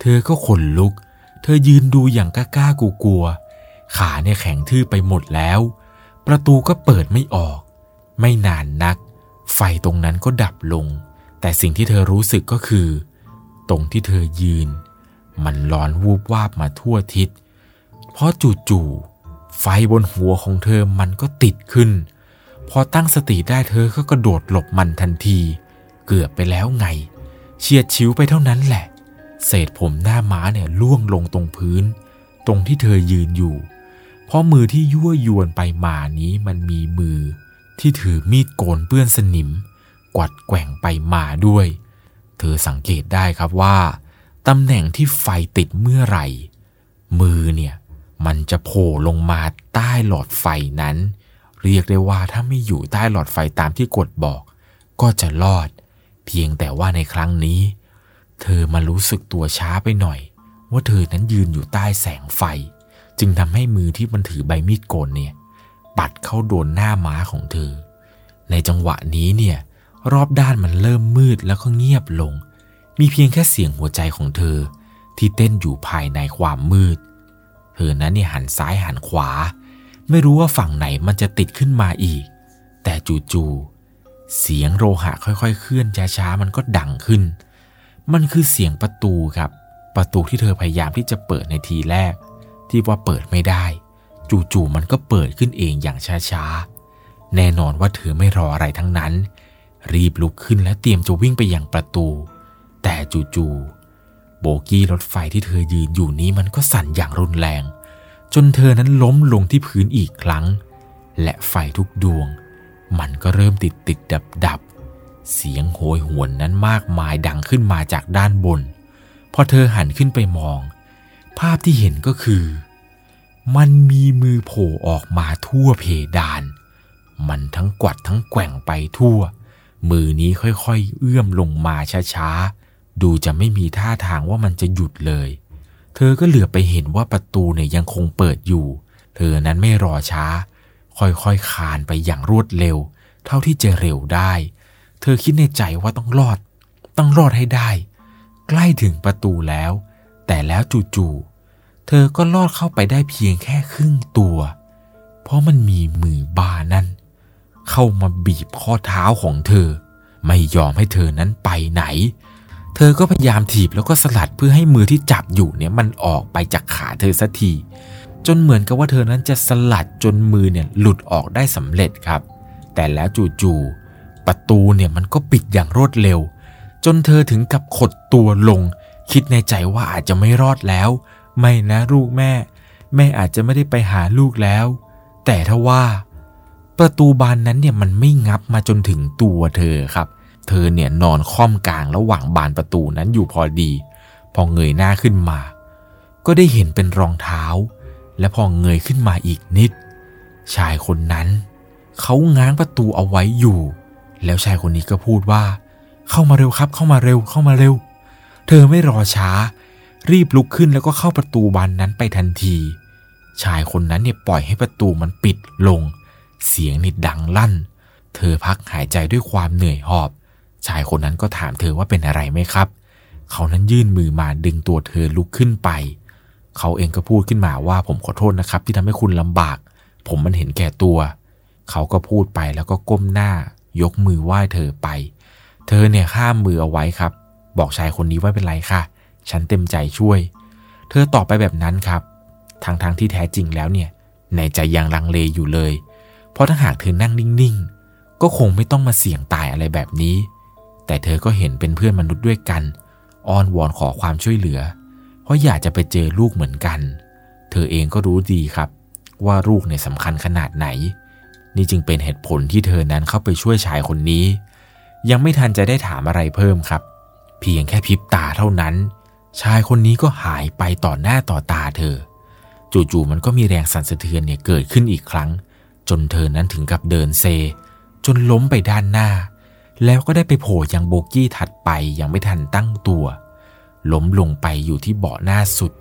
[SPEAKER 1] เธอก็ขนลุก เธอยืนดูอย่างกล้ากลัวๆขาเนี่ยแข็งทื่อไปหมดแล้ว ประตูก็เปิดไม่ออก ไม่นานนัก ไฟตรงนั้นก็ดับลง แต่สิ่งที่เธอรู้สึกก็คือ ตรงที่เธอยืน มันร้อนวูบวาบมาทั่วทิศ เพราะจู่ๆไฟบนหัวของเธอมันก็ติดขึ้น พอตั้งสติได้เธอก็กระโดดหลบมันทันที เกือบไปแล้วไง เฉียดชิวไปเท่านั้นแหละ เศษผมหน้าม้าเนี่ยล่วงลงตรงพื้น ตรงที่เธอยืนอยู่ เพราะมือที่ยั่วยวนไปมานี้มันมีมือ ที่ถือมีดโกนเปื้อนสนิม กวัดแกว่งไปมาด้วย เธอสังเกตได้ครับว่าตำแหน่งที่ไฟติดเมื่อไหร่ มือเนี่ยมันจะโผล่ลงมาใต้หลอดไฟนั้น เรียกได้ว่าถ้าไม่อยู่ใต้หลอดไฟตามที่กฎบอก ก็จะรอด เพียงแต่ว่าในครั้งนี้ เธอมารู้สึกตัวช้าไปหน่อย ว่าเธอนั้นยืนอยู่ใต้แสงไฟ จึงทำให้มือที่มันถือใบมีดโกนเนี่ย ปัดเข้าโดนหน้าม้าของเธอ ในจังหวะนี้เนี่ยรอบด้านมันเริ่มมืดแล้วก็เงียบลง มีเพียงแค่เสียงหัวใจของเธอ ที่เต้นอยู่ภายในความมืด เธอนั้นเนี่ยหันซ้ายหันขวา ไม่รู้ว่าฝั่งไหนมันจะติดขึ้นมาอีก แต่จู่ๆเสียงโลหะค่อยๆ เคลื่อนช้าๆมันก็ดังขึ้น มันคือเสียงประตูครับ ประตูที่เธอพยายามที่จะเปิดในทีแรก ที่ว่าเปิดไม่ได้ จู่ๆมันก็เปิดขึ้นเองอย่างช้าๆ แน่นอนว่าเธอไม่รออะไรทั้งนั้น รีบลุกขึ้นและเตรียมจะวิ่งไปยังประตู แต่จู่ๆโบกี้รถไฟที่เธอยืนอยู่นี้มันก็สั่นอย่างรุนแรง จนเธอนั้นล้มลงที่พื้นอีกครั้ง และไฟทุกดวง มันก็เริ่มติดติดดับดับเสียงโหยหวนนั้นมากมายดังขึ้นมาจากด้านบน พอเธอหันขึ้นไปมอง ภาพที่เห็นก็คือ มันมีมือโผล่ออกมาทั่วเพดาน มันทั้งกวัดทั้งแกว่งไปทั่ว มือนี้ค่อยๆ เอื้อมลงมาช้าๆ ดูจะไม่มีท่าทางว่ามันจะหยุดเลย เธอก็เหลือไปเห็นว่าประตูเนี่ยยังคงเปิดอยู่ เธอนั้นไม่รอช้า ค่อยๆ คานไปอย่างรวดเร็ว เท่าที่จะเร็วได้ เธอคิดในใจว่าต้องรอด ต้องรอดให้ได้ ใกล้ถึงประตูแล้ว แต่แล้วจู่ๆ เธอก็ลอดเข้าไปได้เพียงแค่ครึ่งตัว เพราะมันมีมือบานั่น เข้ามาบีบข้อเท้าของเธอ ไม่ยอมให้เธอนั้นไปไหน เธอก็พยายามถีบแล้วก็สลัดเพื่อให้มือที่จับอยู่เนี่ยมันออกไปจากขาเธอสักที จนเหมือนกับว่าเธอนั้นจะสลัดจนมือเนี่ยหลุดออกได้สำเร็จครับ แต่แล้วจู่ๆประตูเนี่ยมันก็ปิดอย่างรวดเร็ว จนเธอถึงกับขดตัวลง คิดในใจว่าอาจจะไม่รอดแล้ว ไม่นะลูกแม่ แม่อาจจะไม่ได้ไปหาลูกแล้ว แต่ถ้าว่า ประตูบานนั้นเนี่ยมันไม่งับมาจนถึงตัวเธอครับ เธอเนี่ยนอนค่อมกลางระหว่างบานประตูนั้นอยู่พอดี พอเงยหน้าขึ้นมา ก็ได้เห็นเป็นรองเท้า และพอเงยขึ้นมาอีกนิด ชายคนนั้นเขาง้างประตูเอาไว้อยู่ แล้วชายคนนี้ก็พูดว่า เข้ามาเร็วครับ เข้ามาเร็วเข้ามาเร็ว เธอไม่รอช้า รีบลุกขึ้นแล้วก็เข้าประตูบานนั้นไปทันที ชายคนนั้นเนี่ยปล่อยให้ประตูมันปิดลง เสียงนี่ดังลั่น เธอพักหายใจด้วยความเหนื่อยหอบ ชายคนนั้นก็ถามเธอว่าเป็นอะไรไหมครับ เขานั้นยื่นมือมาดึงตัวเธอลุกขึ้นไป เขาเองก็พูดขึ้นมาว่าผมขอโทษนะครับ ที่ทำให้คุณลำบาก ผมมันเห็นแก่ตัว เขาก็พูดไปแล้วก็ก้มหน้า ยกมือไหว้เธอไป เธอเนี่ยข้ามมือเอาไว้ครับ บอกชายคนนี้ว่าเป็นไรค่ะ ฉันเต็มใจช่วย เธอตอบไปแบบนั้นครับทั้งๆทที่แท้จริงแล้วเนี่ยในใจยังลังเลอยู่เลย เพราะถ้าหากเธอนั่งนิ่งๆ ก็คงไม่ต้องมาเสี่ยงตายอะไรแบบนี้ แต่เธอก็เห็นเป็นเพื่อนมนุษย์ด้วยกัน อ้อนวอนขอความช่วยเหลือ เพราะอยากจะไปเจอลูกเหมือนกัน เธอเองก็รู้ดีครับ ว่าลูกเนี่ยสำคัญขนาดไหน นี่จึงเป็นเหตุผลที่เธอนั้นเข้าไปช่วยชายคนนี้ ยังไม่ทันจะได้ถามอะไรเพิ่มครับ เพียงแค่พริบตาเท่านั้น ชายคนนี้ก็หายไปต่อหน้าต่อตาเธอ จู่ๆมันก็มีแรงสั่นสะเทือนเนี่ยเกิดขึ้นอีกครั้ง จนเธอนั้นถึงกับเดินเซ จนล้มไปด้านหน้า แล้วก็ได้ไปโผล่ยังโบกี้ถัดไปยังไม่ทันตั้งตัว ล้มลงไปอยู่ที่เบาะหน้าสุด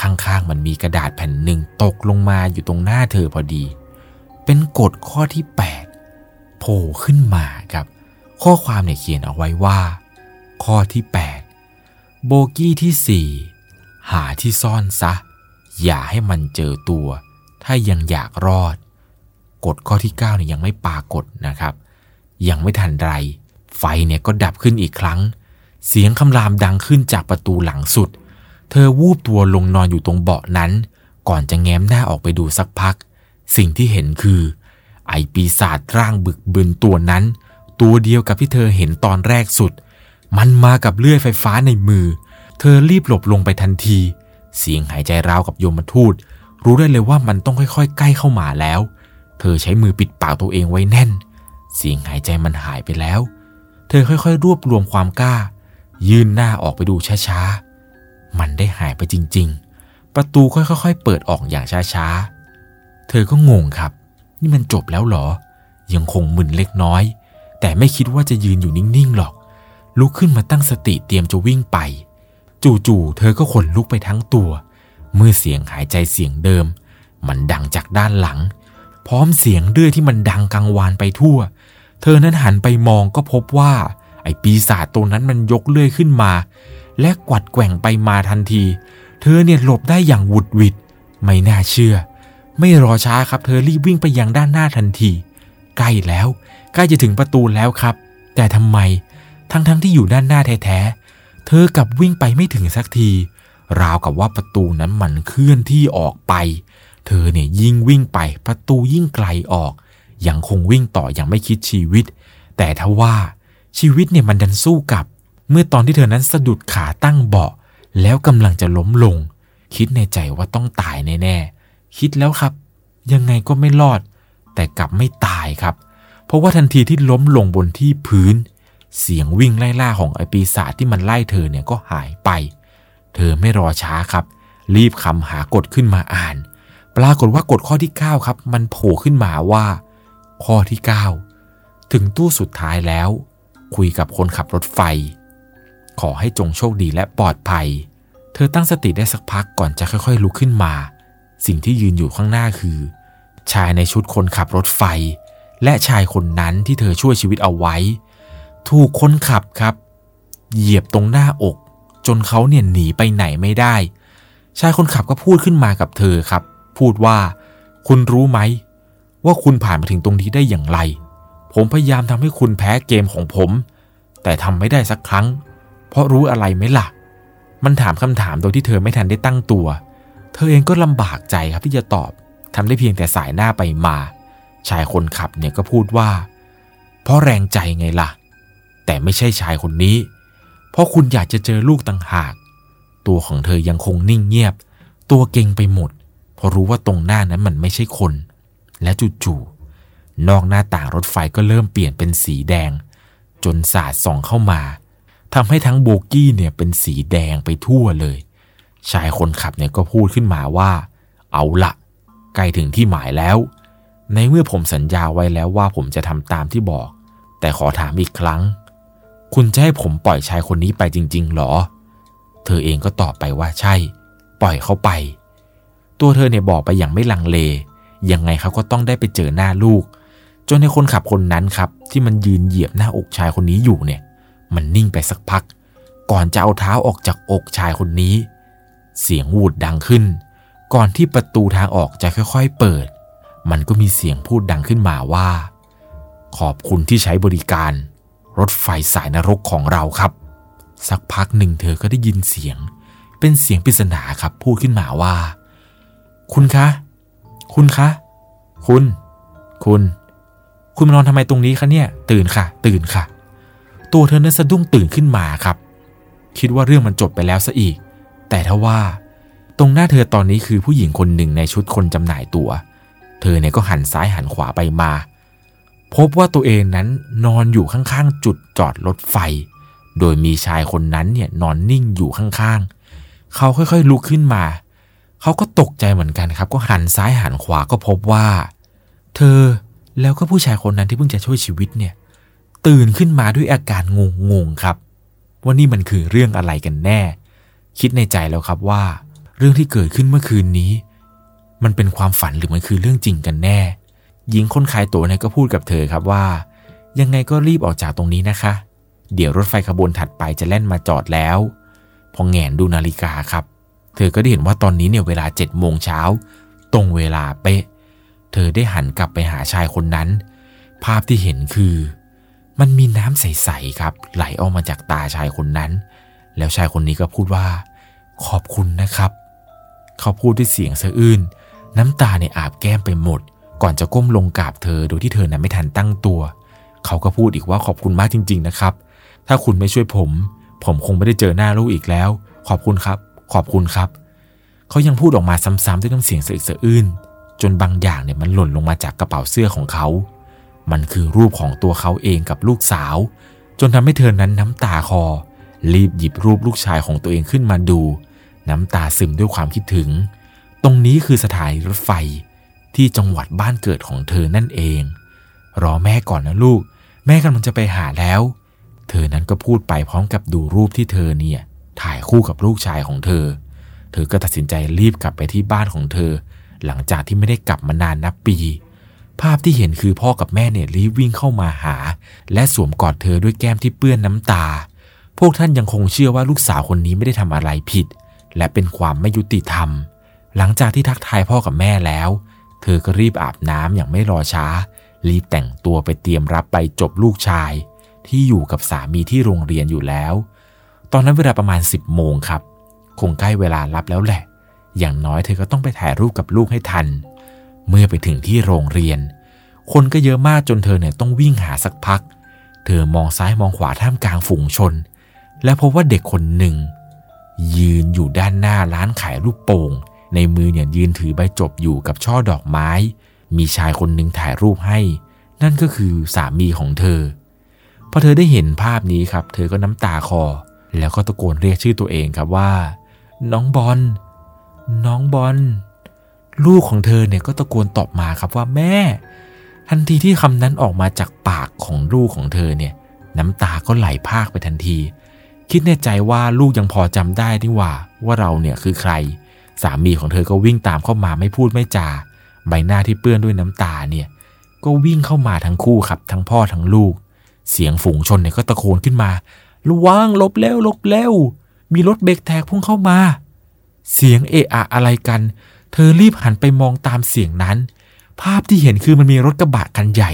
[SPEAKER 1] ข้างๆมันมีกระดาษแผ่นหนึ่งตกลงมาอยู่ตรงหน้าเธอพอดี เป็นกฎข้อที่ 8 โผล่ขึ้นมาครับ ข้อความเนี่ยเขียนเอาไว้ว่า ข้อที่ 8 โบกี้ที่4หาที่ซ่อนซะ อย่าให้มันเจอตัว ถ้ายังอยากรอด กฎข้อที่9เนี่ยยังไม่ปรากฏนะครับ ยังไม่ทันไร ไฟเนี่ยก็ดับขึ้นอีกครั้ง เสียงคำรามดังขึ้นจากประตูหลังสุด เธอวูบตัวลงนอนอยู่ตรงเบาะนั้น ก่อนจะแง้มหน้าออกไปดูสักพัก สิ่งที่เห็นคือ ไอปีศาจร่างบึกบึนตัวนั้น ตัวเดียวกับที่เธอเห็นตอนแรกสุด มันมากับเลื่อยไฟฟ้าในมือ เธอรีบหลบลงไปทันที เสียงหายใจราวกับโยมทูต รู้ได้เลยว่ามันต้องค่อยๆ ใกล้เข้ามาแล้ว เธอใช้มือปิดปากตัวเองไว้แน่น เสียงหายใจมันหายไปแล้ว เธอค่อยๆ รวบรวมความกล้า ยื่นหน้าออกไปดูช้าๆ มันได้หายไปจริงๆ ประตูค่อยๆ เปิดออกอย่างช้าๆ เธอก็งงครับ นี่มันจบแล้วเหรอ ยังคงมึนเล็กน้อย แต่ไม่คิดว่าจะยืนอยู่นิ่งๆหรอก ลุกขึ้นมาตั้งสติเตรียมจะวิ่งไป จู่ๆเธอก็ขนลุกไปทั้งตัว เมื่อเสียงหายใจเสียงเดิม มันดังจากด้านหลัง พร้อมเสียงเดือยที่มันดังกังวานไปทั่ว เธอนั้นหันไปมองก็พบว่า ไอ้ปีศาจตัวนั้นมันยกเลื่อยขึ้นมา และกวัดแกว่งไปมาทันที เธอเนี่ยหลบได้อย่างวุดวิดไม่น่าเชื่อ ไม่รอช้าครับเธอรีบวิ่งไปยังด้านหน้าทันที ใกล้แล้วใกล้จะถึงประตูแล้วครับ แต่ทำไม ทั้งๆทที่อยู่ด้านหน้าแท้ๆ เธอกลับวิ่งไปไม่ถึงสักที ราวกับว่าประตูนั้นมันเคลื่อนที่ออกไป เธอเนี่ยยิ่งวิ่งไปประตูยิ่งไกลออก ยังคงวิ่งต่ออยังไม่คิดชีวิต แต่ทว่าชีวิตเนี่ยมันดันสู้กับ เมื่อตอนที่เธอนั้นสะดุดขาตั้งเบาะ แล้วกำลังจะล้มลง คิดในใจว่าต้องตายแน่ๆ คิดแล้วครับ ยังไงก็ไม่รอด แต่กลับไม่ตายครับ เพราะว่าทันทีที่ล้มลงบนที่พื้น เสียงวิ่งไล่ล่าของไอปีศาจที่มันไล่เธอเนี่ยก็หายไป เธอไม่รอช้าครับ รีบคำหากฎขึ้นมาอ่าน ปรากฏว่ากฎข้อที่ 9 ครับ มันโผล่ขึ้นมาว่า ข้อที่ 9 ถึงตู้สุดท้ายแล้ว คุยกับคนขับรถไฟ ขอให้จงโชคดีและปลอดภัย เธอตั้งสติได้สักพักก่อนจะค่อยๆลุกขึ้นมา สิ่งที่ยืนอยู่ข้างหน้าคือ ชายในชุดคนขับรถไฟ และชายคนนั้นที่เธอช่วยชีวิตเอาไว้ ถูกคนขับครับ เหยียบตรงหน้าอก จนเขาเนี่ยหนีไปไหนไม่ได้ ชายคนขับก็พูดขึ้นมากับเธอครับ พูดว่า คุณรู้ไหม ว่าคุณผ่านมาถึงตรงนี้ได้อย่างไร ผมพยายามทำให้คุณแพ้เกมของผม แต่ทำไม่ได้สักครั้ง เพราะรู้อะไรไหมล่ะ มันถามคำถามโดยที่เธอไม่ทันได้ตั้งตัว เธอเองก็ลำบากใจครับที่จะตอบทำได้เพียงแต่สายหน้าไปมา ชายคนขับเนี่ยก็พูดว่า เพราะแรงใจไงล่ะ แต่ไม่ใช่ชายคนนี้ เพราะคุณอยากจะเจอลูกต่างหาก ตัวของเธอยังคงนิ่งเงียบ ตัวเก่งไปหมด เพราะรู้ว่าตรงหน้านั้นมันไม่ใช่คน และจู่ๆนอกหน้าต่างรถไฟก็เริ่มเปลี่ยนเป็นสีแดง จนสาดส่องเข้ามาทำให้ทั้งโบกี้เนี่ยเป็นสีแดงไปทั่วเลย ชายคนขับเนี่ยก็พูดขึ้นมาว่า เอาละใกล้ถึงที่หมายแล้ว ในเมื่อผมสัญญาไว้แล้วว่าผมจะทำตามที่บอก แต่ขอถามอีกครั้ง คุณจะให้ผมปล่อยชายคนนี้ไปจริง ๆ หรอ เธอเองก็ตอบไปว่าใช่ ปล่อยเขาไป ตัวเธอเนี่ยบอกไปอย่างไม่ลังเล ยังไงเขาก็ต้องได้ไปเจอหน้าลูก จนในคนขับคนนั้นครับ ที่มันยืนเหยียบหน้าอกชายคนนี้อยู่เนี่ย มันนิ่งไปสักพัก ก่อนจะเอาเท้าออกจากอกชายคนนี้ เสียงวูดดังขึ้น ก่อนที่ประตูทางออกจะค่อย ๆ เปิด มันก็มีเสียงพูดดังขึ้นมาว่า ขอบคุณที่ใช้บริการ รถไฟสายนรกของเราครับ สักพักหนึ่งเธอก็ได้ยินเสียง เป็นเสียงปริศนาครับพูดขึ้นมาว่า คุณคะ คุณคะ คุณ คุณ คุณมานอนทำไมตรงนี้คะเนี่ย ตื่นค่ะ ตื่นค่ะ ตัวเธอนั้นสะดุ้งตื่นขึ้นมาครับ คิดว่าเรื่องมันจบไปแล้วซะอีก แต่ทว่า ตรงหน้าเธอตอนนี้คือผู้หญิงคนหนึ่งในชุดคนจำหน่ายตัว เธอเนี่ยก็หันซ้ายหันขวาไปมา พบว่าตัวเองนั้นนอนอยู่ข้างๆ จุดจอดรถไฟ โดยมีชายคนนั้นเนี่ยนอนนิ่งอยู่ข้างๆ เขาค่อยๆลุกขึ้นมา เขาก็ตกใจเหมือนกันครับ ก็หันซ้ายหันขวาก็พบว่า เธอแล้วก็ผู้ชายคนนั้นที่เพิ่งจะช่วยชีวิตเนี่ย ตื่นขึ้นมาด้วยอาการงงๆครับ ว่านี่มันคือเรื่องอะไรกันแน่ คิดในใจแล้วครับว่า เรื่องที่เกิดขึ้นเมื่อคืนนี้ มันเป็นความฝันหรือมันคือเรื่องจริงกันแน่ หญิงคนขายตั๋วเนี่ยก็พูดกับเธอครับว่า ยังไงก็รีบออกจากตรงนี้นะคะ เดี๋ยวรถไฟขบวนถัดไปจะแล่นมาจอดแล้ว พอแงนดูนาฬิกาครับ เธอก็ได้เห็นว่าตอนนี้เนี่ยเวลาเจ็ดโมงเช้าตรงเวลาเป๊ะ เธอได้หันกลับไปหาชายคนนั้น ภาพที่เห็นคือ มันมีน้ำใสๆครับ ไหลออกมาจากตาชายคนนั้น แล้วชายคนนี้ก็พูดว่า ขอบคุณนะครับ เขาพูดด้วยเสียงสะอื้นน้ำตาเนี่ยอาบแก้มไปหมด ก่อนจะก้มลงกราบเธอโดยที่เธอนั้นไม่ทันตั้งตัว เขาก็พูดอีกว่าขอบคุณมากจริง ๆ นะครับ ถ้าคุณไม่ช่วยผม ผมคงไม่ได้เจอหน้าลูกอีกแล้ว ขอบคุณครับ ขอบคุณครับ เขายังพูดออกมาซ้ำๆด้วยน้ำเสียงสะอึกสะอื้นจนบางอย่างเนี่ยมันหล่นลงมาจากกระเป๋าเสื้อของเขา มันคือรูปของตัวเขาเองกับลูกสาว จนทำให้เธอนั้นน้ำตาคอ รีบหยิบรูปลูกชายของตัวเองขึ้นมาดู น้ำตาซึมด้วยความคิดถึง ตรงนี้คือสถานีรถไฟ ที่จังหวัดบ้านเกิดของเธอนั่นเอง รอแม่ก่อนนะลูก แม่กำลังจะไปหาแล้ว เธอนั้นก็พูดไปพร้อมกับดูรูปที่เธอเนี่ย ถ่ายคู่กับลูกชายของเธอ เธอก็ตัดสินใจรีบกลับไปที่บ้านของเธอ หลังจากที่ไม่ได้กลับมานานนับปี ภาพที่เห็นคือพ่อกับแม่เนี่ยรีบวิ่งเข้ามาหา และสวมกอดเธอด้วยแก้มที่เปื้อนน้ำตา พวกท่านยังคงเชื่อว่าลูกสาวคนนี้ไม่ได้ทำอะไรผิด และเป็นความไม่ยุติธรรม หลังจากที่ทักทายพ่อกับแม่แล้ว เธอก็รีบอาบน้ำอย่างไม่รอช้า รีบแต่งตัวไปเตรียมรับไปจบลูกชาย ที่อยู่กับสามีที่โรงเรียนอยู่แล้ว ตอนนั้นเวลาประมาณ 10โมงครับ คงใกล้เวลารับแล้วแหละ อย่างน้อยเธอก็ต้องไปถ่ายรูปกับลูกให้ทัน เมื่อไปถึงที่โรงเรียน คนก็เยอะมากจนเธอเนี่ยต้องวิ่งหาสักพัก เธอมองซ้ายมองขวาท่ามกลางฝูงชน และพบว่าเด็กคนหนึ่งยืนอยู่ด้านหน้าร้านขายรูปโป่ง ในมือเนี่ยยืนถือใบจบอยู่กับช่อดอกไม้ มีชายคนหนึ่งถ่ายรูปให้ นั่นก็คือสามีของเธอพอเธอได้เห็นภาพนี้ครับ เธอก็น้ำตาคอ แล้วก็ตะโกนเรียกชื่อตัวเองครับว่า น้องบอลน้องบอลลูกของเธอเนี่ยก็ตะโกนตอบมาครับว่าแม่ ทันทีที่คำนั้นออกมาจากปากของลูกของเธอเนี่ยน้ำตาก็ไหลพากไปทันที คิดในใจว่าลูกยังพอจำได้นี่ว่า ว่าเราเนี่ยคือใคร สามีของเธอก็วิ่งตามเข้ามาไม่พูดไม่จา ใบหน้าที่เปื้อนด้วยน้ำตาเนี่ย ก็วิ่งเข้ามาทั้งคู่ครับ ทั้งพ่อทั้งลูก เสียงฝูงชนเนี่ยก็ตะโกนขึ้นมา ระวังลบเร็วลบเร็ว มีรถเบรกแทกพุ่งเข้ามา เสียงเอะอะอะไรกัน เธอรีบหันไปมองตามเสียงนั้น ภาพที่เห็นคือมันมีรถกระบะคันใหญ่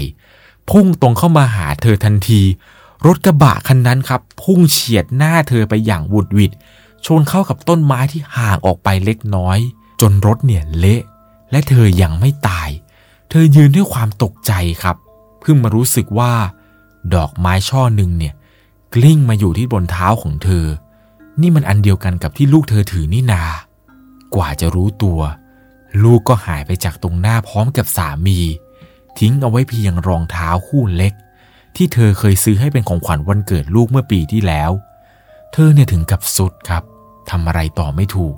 [SPEAKER 1] พุ่งตรงเข้ามาหาเธอทันที รถกระบะคันนั้นครับ พุ่งเฉียดหน้าเธอไปอย่างวุดวิด ชนเข้ากับต้นไม้ที่ห่างออกไปเล็กน้อย จนรถเนี่ยเละ และเธอยังไม่ตาย เธอยืนด้วยความตกใจครับ เพิ่งมารู้สึกว่า ดอกไม้ช่อหนึ่งเนี่ย กลิ้งมาอยู่ที่บนเท้าของเธอ นี่มันอันเดียวกันกับที่ลูกเธอถือนี่นา กว่าจะรู้ตัว ลูกก็หายไปจากตรงหน้าพร้อมกับสามี ทิ้งเอาไว้เพียงรองเท้าคู่เล็ก ที่เธอเคยซื้อให้เป็นของขวัญวันเกิดลูกเมื่อปีที่แล้ว เธอเนี่ยถึงกับสุดครับทำอะไรต่อไม่ถูก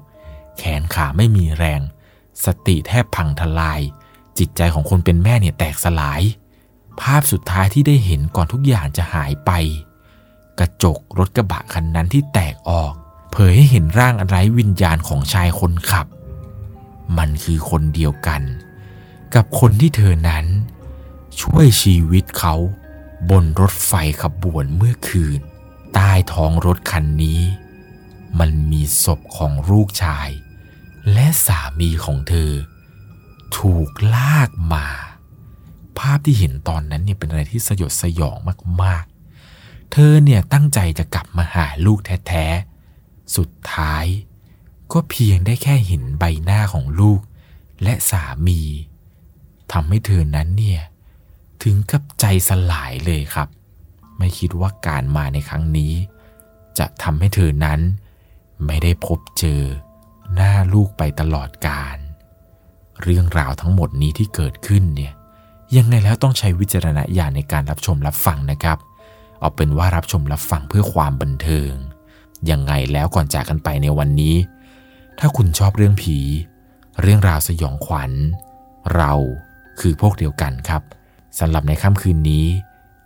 [SPEAKER 1] แขนขาไม่มีแรง สติแทบพังทลาย จิตใจของคนเป็นแม่เนี่ยแตกสลาย ภาพสุดท้ายที่ได้เห็นก่อนทุกอย่างจะหายไป กระจกรถกระบะคันนั้นที่แตกออก เผยให้เห็นร่างอันไร้วิญญาณของชายคนขับ มันคือคนเดียวกัน กับคนที่เธอนั้น ช่วยชีวิตเขาบนรถไฟขบวนเมื่อคืน ใต้ท้องรถคันนี้ มันมีศพของลูกชาย และสามีของเธอ ถูกลากมา ภาพที่เห็นตอนนั้นเนี่ยเป็นอะไรที่สยดสยองมากๆ เธอเนี่ยตั้งใจจะกลับมาหาลูกแท้ๆ สุดท้าย ก็เพียงได้แค่เห็นใบหน้าของลูก และสามีทำให้เธอนั้นเนี่ยถึงกับใจสลายเลยครับ ไม่คิดว่าการมาในครั้งนี้ จะทำให้เธอนั้น ไม่ได้พบเจอหน้าลูกไปตลอดกาลเรื่องราวทั้งหมดนี้ที่เกิดขึ้นเนี่ยยังไงแล้วต้องใช้วิจารณญาณในการรับชมรับฟังนะครับ เอาเป็นว่ารับชมรับฟังเพื่อความบันเทิง ยังไงแล้วก่อนจากกันไปในวันนี้ ถ้าคุณชอบเรื่องผี เรื่องราวสยองขวัญ เราคือพวกเดียวกันครับสำหรับในค่ำคืนนี้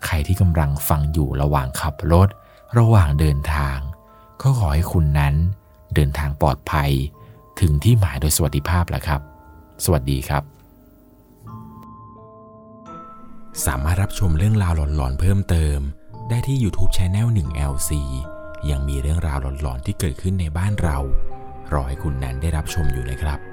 [SPEAKER 1] ใครที่กำลังฟังอยู่ระหว่างขับรถ ระหว่างเดินทาง ก็ขอให้คุณนั้นเดินทางปลอดภัย ถึงที่หมายโดยสวัสดิภาพแหละครับ สวัสดีครับ สามารถรับชมเรื่องราวหลอนๆเพิ่มเติม ได้ที่ YouTube Channel 1 LC ยังมีเรื่องราวหลอนๆที่เกิดขึ้นในบ้านเรา รอให้คุณนั้นได้รับชมอยู่นะครับ